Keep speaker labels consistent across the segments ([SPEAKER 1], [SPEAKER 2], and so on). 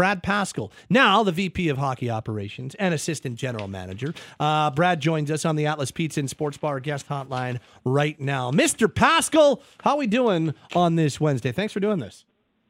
[SPEAKER 1] Brad Pascall, now the VP of Hockey Operations and Assistant General Manager. Uh, Brad joins us on the Atlas Pizza and Sports Bar guest hotline right now. Mr. Pascall, how are we doing on this Wednesday? Thanks for doing this.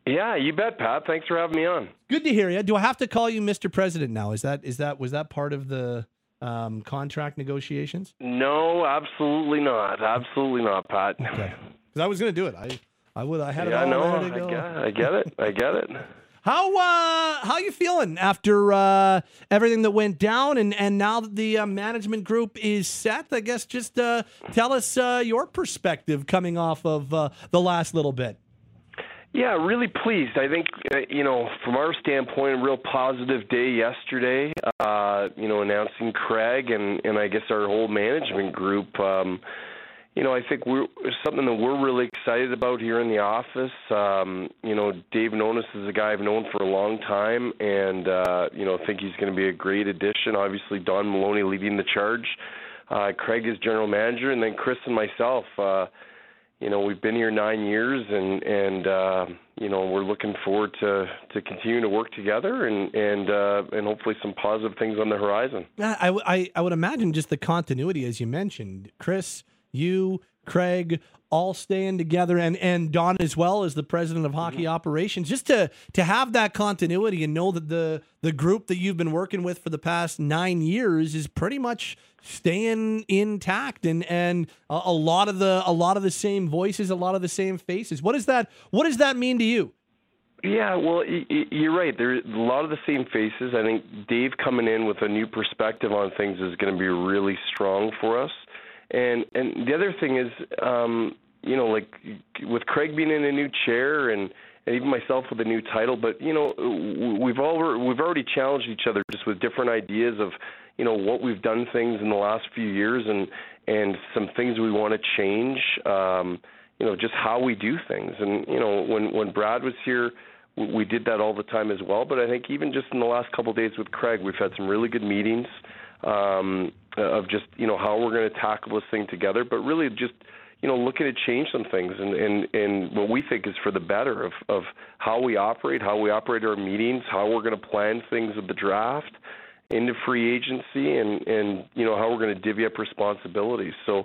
[SPEAKER 2] Yeah, you bet, Pat. Thanks for having me on.
[SPEAKER 1] Good to hear you. Do I have to call you Mr. President now? Is that is that was that part of the um, contract negotiations?
[SPEAKER 2] No, absolutely not. Absolutely not, Pat.
[SPEAKER 1] Okay. Because I was going to do it. I I would. I had
[SPEAKER 2] yeah,
[SPEAKER 1] it all
[SPEAKER 2] no,
[SPEAKER 1] ready to
[SPEAKER 2] I
[SPEAKER 1] go.
[SPEAKER 2] get, I get it. I get it.
[SPEAKER 1] How uh how you feeling after uh everything that went down and and now that the uh, management group is set? I guess just uh tell us uh your perspective coming off of uh, the last little bit.
[SPEAKER 2] Yeah, really pleased. I think uh, you know, from our standpoint, a real positive day yesterday. Uh, you know, announcing Craig and and I guess our whole management group. Um, you know, I think we're something that we're really excited about here in the office. Um, you know, Dave Nonis is a guy I've known for a long time, and uh, you know, I think he's going to be a great addition. Obviously, Don Maloney leading the charge. Uh, Craig is general manager, and then Chris and myself. Uh, you know, we've been here nine years, and and uh, you know, we're looking forward to to continuing to work together, and and uh, and hopefully some positive things on the horizon.
[SPEAKER 1] I, I I would imagine just the continuity as you mentioned, Chris, you, Craig, all staying together, and and Don as well as the president of hockey mm-hmm. operations, just to to have that continuity and know that the the group that you've been working with for the past nine years is pretty much staying intact, and and a, a lot of the a lot of the same voices, a lot of the same faces. What does that What does that mean to you?
[SPEAKER 2] Yeah, well, you're right. There are a lot of the same faces. I think Dave coming in with a new perspective on things is going to be really strong for us. And and the other thing is, um, you know, like with Craig being in a new chair and and even myself with a new title, but you know, we've all we've already challenged each other just with different ideas of, you know, what we've done things in the last few years and and some things we want to change. Um, you know, just how we do things. And you know, when when Brad was here, we did that all the time as well. But I think even just in the last couple of days with Craig, we've had some really good meetings um, of just you know how we're going to tackle this thing together. But really, just you know, looking to change some things and and and what we think is for the better of of how we operate, how we operate our meetings, how we're going to plan things of the draft into free agency, and and you know how we're going to divvy up responsibilities. So.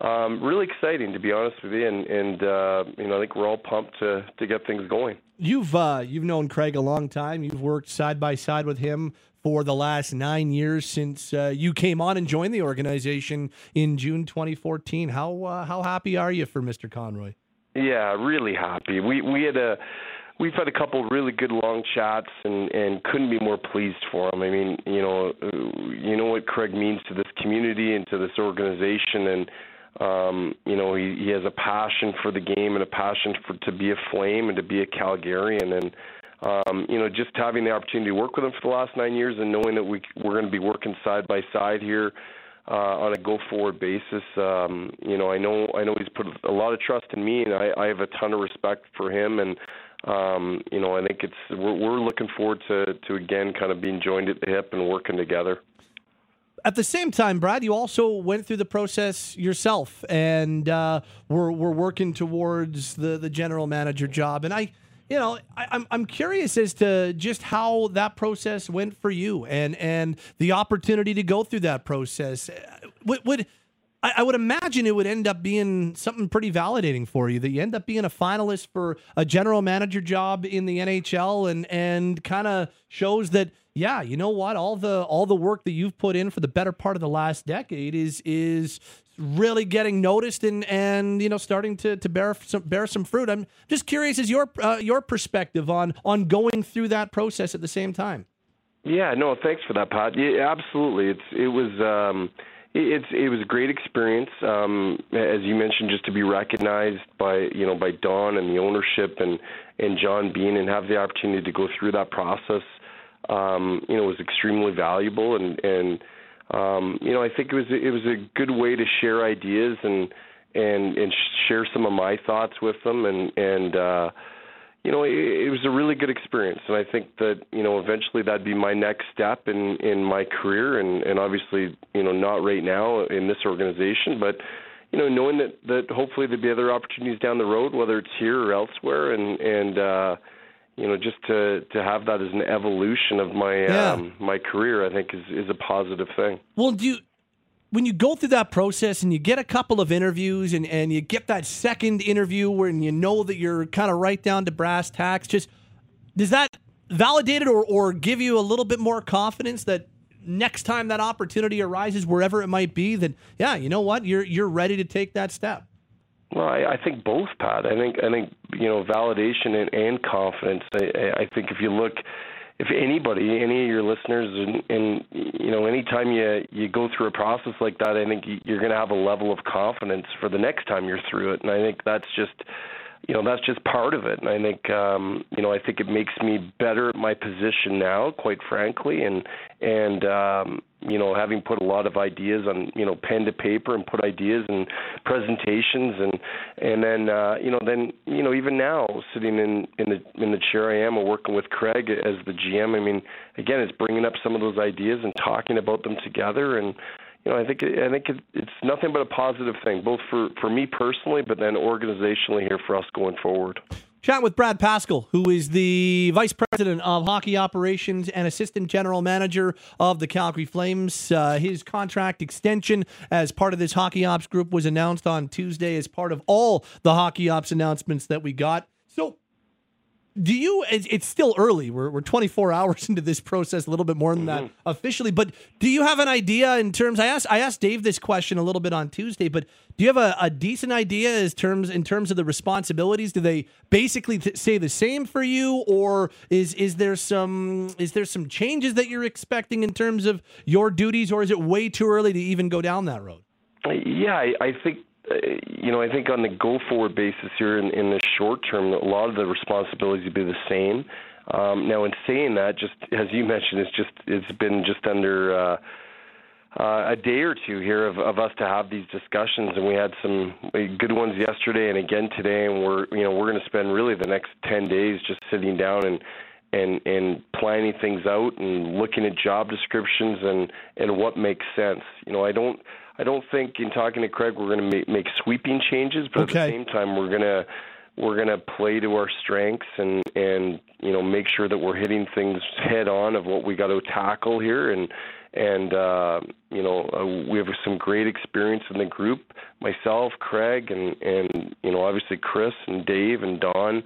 [SPEAKER 2] Um, really exciting to be honest with you, and, and uh, you know I think we're all pumped to to get things going.
[SPEAKER 1] You've uh, you've known Craig a long time. You've worked side by side with him for the last nine years since uh, you came on and joined the organization in June 2014. How uh, how happy are you for Mr. Conroy?
[SPEAKER 2] Yeah, really happy. We we had a we've had a couple really good long chats and and couldn't be more pleased for him. I mean, you know, you know what Craig means to this community and to this organization and um, you know, he, he has a passion for the game and a passion for to be a flame and to be a Calgarian and um, you know, just having the opportunity to work with him for the last nine years and knowing that we we're going to be working side by side here uh, on a go forward basis. Um, you know, I know I know he's put a lot of trust in me, and I, I have a ton of respect for him. And um, you know, I think it's we're, we're looking forward to to again kind of being joined at the hip and working together.
[SPEAKER 1] At the same time, Brad, you also went through the process yourself, and uh, we're we're working towards the the general manager job. And I, you know, I, I'm I'm curious as to just how that process went for you, and and the opportunity to go through that process. Would, would I, I would imagine it would end up being something pretty validating for you that you end up being a finalist for a general manager job in the NHL, and and kind of shows that yeah, you know what? All the all the work that you've put in for the better part of the last decade is is really getting noticed and and you know starting to to bear some bear some fruit. I'm just curious as your uh, your perspective on on going through that process at the same time.
[SPEAKER 2] Yeah, no, thanks for that, Pat. Yeah, absolutely. It's it was um, it, it's it was a great experience. Um, as you mentioned, just to be recognized by you know by Don and the ownership and and John Bean and have the opportunity to go through that process um, you know, was extremely valuable, and and um, you know, I think it was it was a good way to share ideas and and and share some of my thoughts with them, and and uh, you know, it, it was a really good experience, and I think that you know, eventually that'd be my next step in in my career, and and obviously, you know, not right now in this organization, but you know, knowing that that hopefully there'd be other opportunities down the road, whether it's here or elsewhere, and and uh, you know, just to to have that as an evolution of my
[SPEAKER 1] Yeah.
[SPEAKER 2] um, my career, I think is is a positive thing.
[SPEAKER 1] Well, do you, when you go through that process and you get a couple of interviews and, and you get that second interview where you know that you're kind of right down to brass tacks, just does that validate it or, or give you a little bit more confidence that next time that opportunity arises, wherever it might be, that yeah, you know what, you're you're ready to take that step.
[SPEAKER 2] Well, I, I think both, Pat. I think I think you know validation and, and confidence. I, I think if you look, if anybody, any of your listeners, and, and you know, anytime you you go through a process like that, I think you- you're going to have a level of confidence for the next time you're through it, and I think that's just. You know that's just part of it, and I think um, you know I think it makes me better at my position now, quite frankly, and and um, you know having put a lot of ideas on you know pen to paper and put ideas and presentations and and then uh, you know then you know even now sitting in in the in the chair I am and working with Craig as the GM. I mean again it's bringing up some of those ideas and talking about them together and you know I think I think it, it's nothing but a positive thing both for for me personally but then organizationally here for us going forward.
[SPEAKER 1] Chat with Brad Pascall, who is the Vice President of Hockey Operations and Assistant General Manager of the Calgary Flames. Uh, his contract extension as part of this Hockey Ops group was announced on Tuesday as part of all the Hockey Ops announcements that we got. So, do you it's, still early. We're, we're 24 hours into this process a little bit more than that mm-hmm. officially but do you have an idea in terms i asked i asked dave this question a little bit on tuesday but do you have a, a decent idea as terms in terms of the responsibilities? Do they basically th- say the same for you or is is there some is there some changes that you're expecting in terms of your duties or is it way too early to even go down that road?
[SPEAKER 2] Yeah, I, I think you know I think on the go forward basis here in, in the short term, a lot of the responsibilities would be the same. Um, now, in saying that, just as you mentioned, it's just it's been just under. Uh, uh, a day or two here of, of us to have these discussions, and we had some good ones yesterday and again today, and we're you know we're going to spend really the next ten days just sitting down and and and planning things out and looking at job descriptions and and what makes sense. You know, I don't I don't think in talking to Craig we're going to make, make sweeping changes, but
[SPEAKER 1] Okay.
[SPEAKER 2] at the same time we're going to we're going to play to our strengths and and you know make sure that we're hitting things head on of what we got to tackle here. And and uh, you know uh, we have some great experience in the group. Myself Craig and and you know obviously Chris and Dave and Don.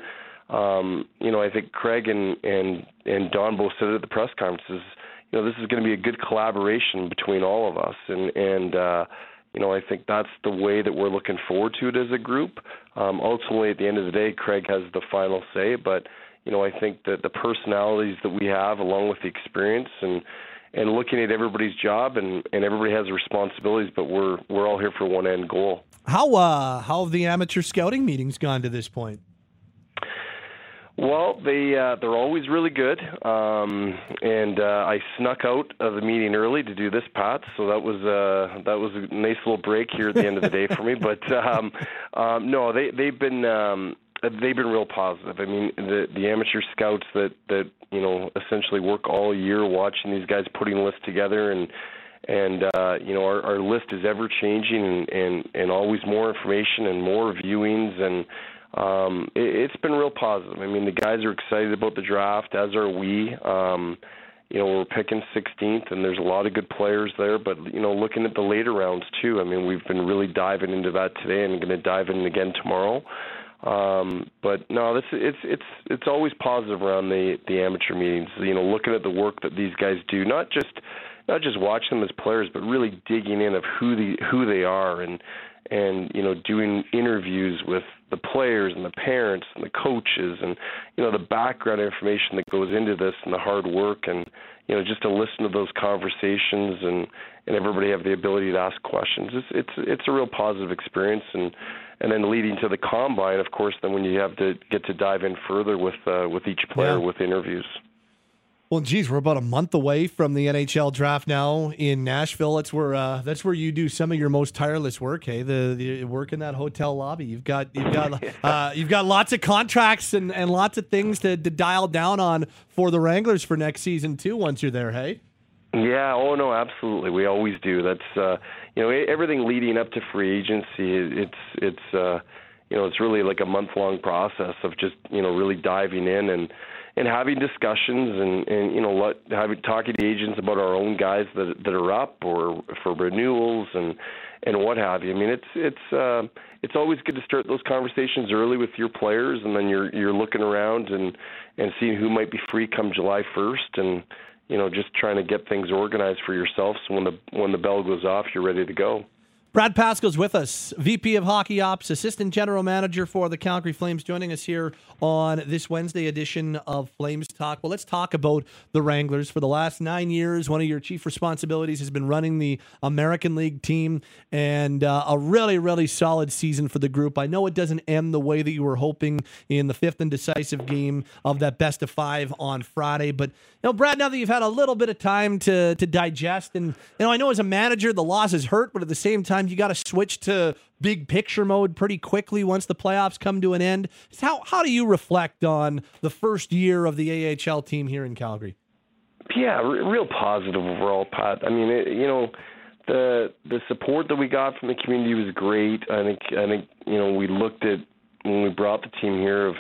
[SPEAKER 2] Um, you know I think Craig and and and Don both said it at the press conferences you know this is going to be a good collaboration between all of us and and uh, you know, I think that's the way that we're looking forward to it as a group. Um, ultimately, at the end of the day, Craig has the final say, but you know, I think that the personalities that we have, along with the experience and and looking at everybody's job and and everybody has responsibilities, but we're we're all here for one end goal.
[SPEAKER 1] how uh how have the amateur scouting meetings gone to this point
[SPEAKER 2] Well, they uh, they're always really good, um, and uh, I snuck out of the meeting early to do this, Pat. So that was uh, that was a nice little break here at the end of the day for me. But um, um, no, they they've been um, they've been real positive. I mean, the the amateur scouts that that you know essentially work all year watching these guys putting lists together and and uh, you know our, our list is ever changing and, and and always more information and more viewings and um, it, it's been real positive. I mean the guys are excited about the draft as are we. Um, you know we're picking 16th and there's a lot of good players there, but you know looking at the later rounds too. I mean we've been really diving into that today and going to dive in again tomorrow. Um, but no, this it's it's it's always positive around the the amateur meetings. You know, looking at the work that these guys do, not just not just watching them as players, but really digging in of who the who they are and and you know doing interviews with the players and the parents and the coaches and you know the background information that goes into this and the hard work and you know just to listen to those conversations and and everybody have the ability to ask questions it's it's it's a real positive experience and and then leading to the combine of course then when you have to get to dive in further with uh, with each player
[SPEAKER 1] Yeah.
[SPEAKER 2] with interviews
[SPEAKER 1] Well, geez, we're about a month away from the NHL draft now in Nashville. That's where uh, that's where you do some of your most tireless work. Hey, the, the work in that hotel lobby. You've got you've got uh, you've got lots of contracts and, and lots of things to, to dial down on for the Wranglers for next season too. Once you're there, hey.
[SPEAKER 2] Yeah, oh no, absolutely. We always do. That's uh you know, everything leading up to free agency, it's it's uh you know, it's really like a month long process of just, you know, really diving in and and having discussions and and you know let having talking to agents about our own guys that that are up or for renewals and and what have you. I mean, it's it's uh, it's always good to start those conversations early with your players, and then you're you're looking around and and seeing who might be free come July 1st, and you know just trying to get things organized for yourself. So when the when the bell goes off, you're ready to go.
[SPEAKER 1] Brad Pascall's with us, VP of Hockey Ops, Assistant General Manager for the Calgary Flames, joining us here on this Wednesday edition of Flames Talk. Well, let's talk about the Wranglers. For the last nine years, one of your chief responsibilities has been running the American League team and uh, a really, really solid season for the group. I know it doesn't end the way that you were hoping in the fifth and decisive game of that best of five on Friday, but you know, Brad, now that you've had a little bit of time to to digest, and you know, I know as a manager the losses hurt, but at the same time you got to switch to big picture mode pretty quickly once the playoffs come to an end. How how do you reflect on the first year of the AHL team here in Calgary?
[SPEAKER 2] Yeah, real positive overall, Pat. I mean, it, you know, the the support that we got from the community was great. I think I think you know we looked at when we brought the team here of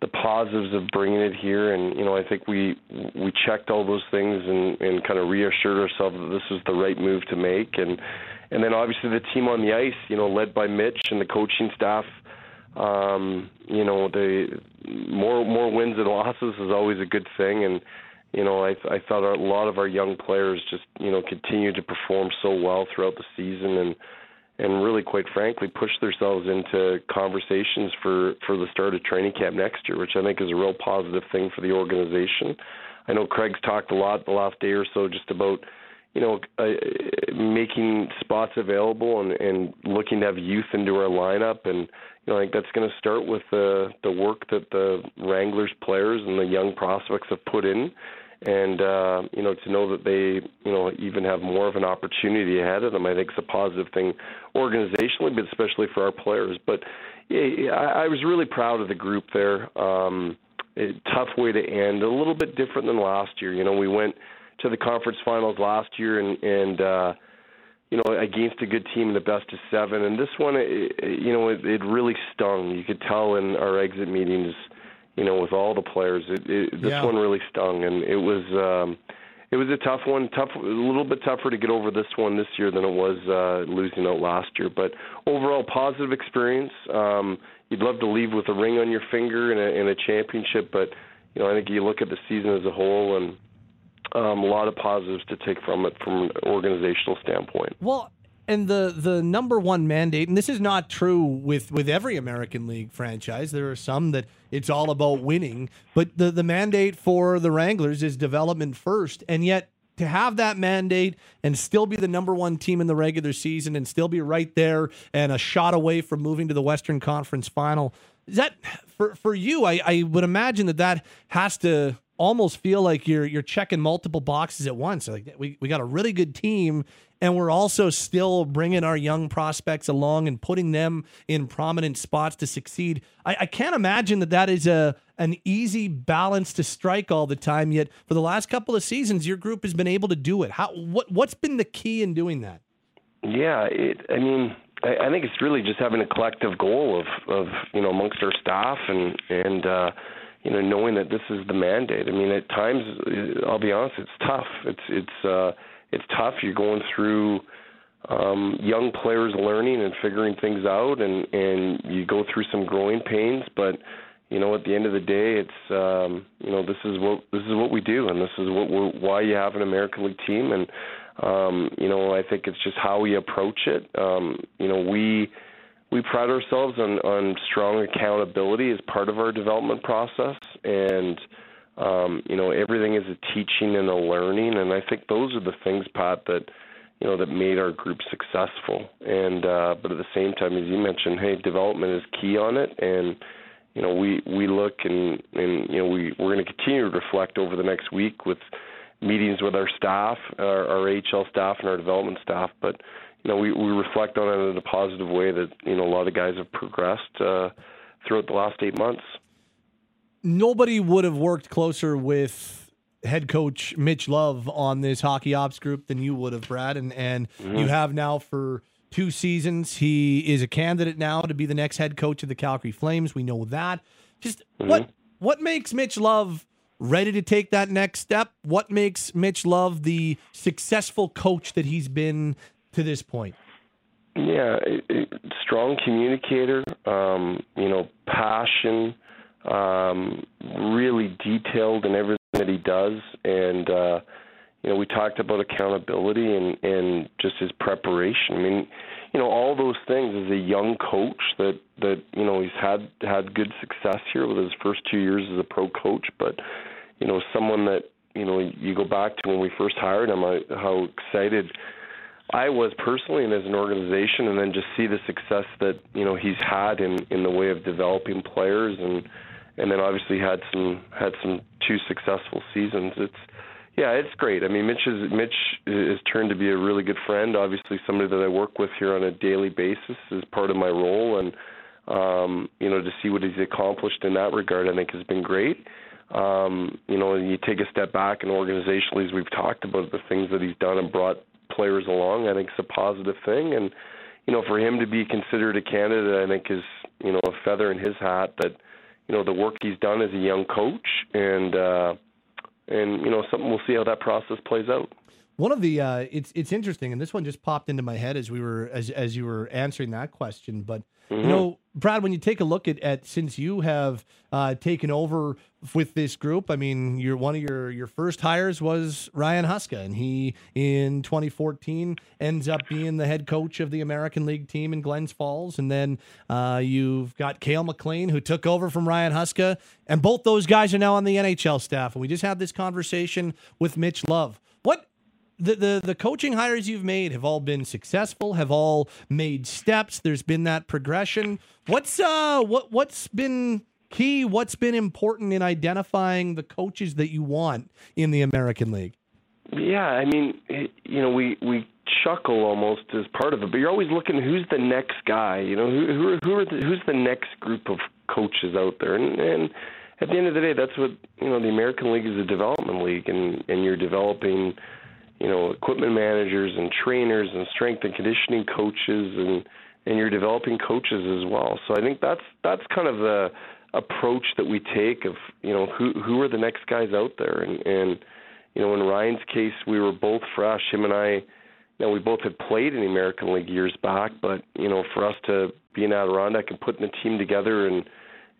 [SPEAKER 2] the positives of bringing it here, and you know I think we we checked all those things and and kind of reassured ourselves that this was the right move to make, and and then obviously the team on the ice, you know, led by Mitch and the coaching staff. Um, you know, the more more wins and losses is always a good thing, and you know I I thought a lot of our young players just you know continued to perform so well throughout the season and and really, quite frankly, push themselves into conversations for for the start of training camp next year, which I think is a real positive thing for the organization. I know Craig's talked a lot the last day or so just about you know uh, making spots available and, and looking to have youth into our lineup, and you know I think that's going to start with the the work that the Wranglers players and the young prospects have put in and uh, you know to know that they you know even have more of an opportunity ahead of them, I think is a positive thing organizationally, but especially for our players. But yeah, I, I was really proud of the group there. Um, a tough way to end, a little bit different than last year. You know, we went to the conference finals last year and and uh, you know against a good team in the best of seven, and this one, it, you know, it, it really stung. You could tell in our exit meetings you know, with all the players. It, it, this yeah. one really stung, and it was um, it was a tough one. Tough, a little bit tougher to get over this one this year than it was uh, losing out last year. But overall, positive experience. Um, you'd love to leave with a ring on your finger and a, and a championship, but you know, I think you look at the season as a whole and. Um, a lot of positives to take from it from an organizational standpoint.
[SPEAKER 1] Well, and the the number one mandate, and this is not true with with every American League franchise. There are some that it's all about winning, but the the mandate for the Wranglers is development first, and yet to have that mandate and still be the number one team in the regular season and still be right there and a shot away from moving to the Western Conference Final. Is that for for you? I, I would imagine that that has to almost feel like you're you're checking multiple boxes at once. Like we, we got a really good team and we're also still bringing our young prospects along and putting them in prominent spots to succeed. I, I can't imagine that that is a an easy balance to strike all the time. Yet for the last couple of seasons, your group has been able to do it. How what what's been the key in doing that?
[SPEAKER 2] Yeah, it, I mean, I, think it's really just having a collective goal of of you know amongst our staff and and. uh you know, knowing that this is the mandate. I mean, at times, I'll be honest, it's tough. It's it's uh, it's tough. You're going through um, young players learning and figuring things out, and and you go through some growing pains. But you know, at the end of the day, it's um, you know this is what this is what we do, and this is what we're, why you have an American League team. And um, you know, I think it's just how we approach it. Um, you know, we we pride ourselves on on strong accountability as part of our development process, and um, you know, everything is a teaching and a learning, and I think those are the things, Pat, that you know that made our group successful. And uh, but at the same time, as you mentioned, hey, development is key on it, and you know we we look and and you know we we're going to continue to reflect over the next week with meetings with our staff, our, our AHL staff, and our development staff. But you know we we reflect on it in a positive way that you know a lot of guys have progressed uh, throughout the last eight months
[SPEAKER 1] nobody would have worked closer with head coach Mitch Love on this hockey ops group than you would have, Brad. And and mm-hmm. you have now for two seasons. He is a candidate now to be the next head coach of the Calgary Flames. We know that. Just mm-hmm. what what makes Mitch Love ready to take that next step? What makes Mitch Love the successful coach that he's been to this point?
[SPEAKER 2] Yeah, it, it, strong communicator, um, you know, passion, um, really detailed in everything that he does, and uh, you know, we talked about accountability and and just his preparation. I mean, you know, all those things as a young coach that that you know he's had had good success here with his first two years as a pro coach, but you know, someone that you know you go back to when we first hired him, I, how excited I was personally and as an organization, and then just see the success that you know he's had in in the way of developing players, and and then obviously had some had some two successful seasons. It's yeah, it's great. I mean, Mitch is Mitch is turned to be a really good friend. Obviously, somebody that I work with here on a daily basis is part of my role, and um, you know to see what he's accomplished in that regard, I think has been great. Um, you know, you take a step back and organizationally, as we've talked about the things that he's done and brought players along, I think it's a positive thing. And you know, for him to be considered a candidate, I think is you know a feather in his hat. That you know the work he's done as a young coach, and uh, and you know something we'll see how that process plays out.
[SPEAKER 1] One of the uh, it's it's interesting, and this one just popped into my head as we were as as you were answering that question. But mm-hmm. you know, Brad, when you take a look at, at since you have uh, taken over with this group, I mean, one of your your first hires was Ryan Huska, and he in 2014 ends up being the head coach of the American League team in Glens Falls, and then uh, you've got Cail MacLean who took over from Ryan Huska, and both those guys are now on the NHL staff. And we just had this conversation with Mitch Love. The, the the coaching hires you've made have all been successful, have all made steps. There's been that progression. What's uh what what's been key? What's been important in identifying the coaches that you want in the American League?
[SPEAKER 2] Yeah, I mean, you know, we we chuckle almost as part of it, but you're always looking who's the next guy. You know, who who who are the, who's the next group of coaches out there, and and at the end of the day, that's what you know. The American League is a development league, and and you're developing you know equipment managers and trainers and strength and conditioning coaches and and you're developing coaches as well. So I think that's that's kind of the approach that we take of you know who who are the next guys out there and and you know in Ryan's case we were both fresh him and I you know we both had played in the American League years back but you know for us to be in Adirondack and putting a team together and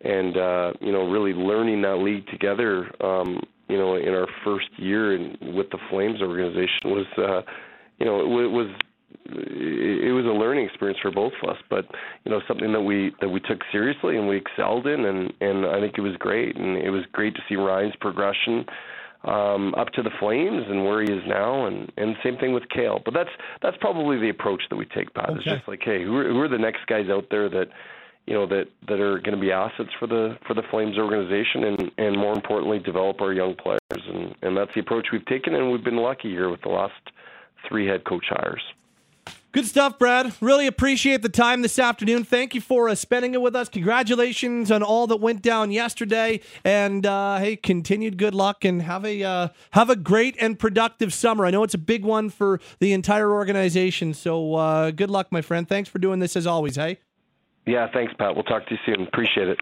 [SPEAKER 2] and uh you know really learning that league together um you know, in our first year in, with the Flames organization was, uh, you know, it, it was it was a learning experience for both of us, but you know something that we that we took seriously and we excelled in, and and I think it was great, and it was great to see Ryan's progression um, up to the Flames and where he is now, and and same thing with Cail. But that's that's probably the approach that we take, Pat. Okay. It's just like, hey, who are, who are the next guys out there that you know that that are going to be assets for the for the Flames organization, and and more importantly, develop our young players, and and that's the approach we've taken, and we've been lucky here with the last three head coach hires.
[SPEAKER 1] Good stuff, Brad. Really appreciate the time this afternoon. Thank you for uh, spending it with us. Congratulations on all that went down yesterday, and uh, hey, continued good luck and have a uh, have a great and productive summer. I know it's a big one for the entire organization, so uh, good luck, my friend. Thanks for doing this as always. Hey.
[SPEAKER 2] Yeah, thanks, Pat. We'll talk to you soon. Appreciate it.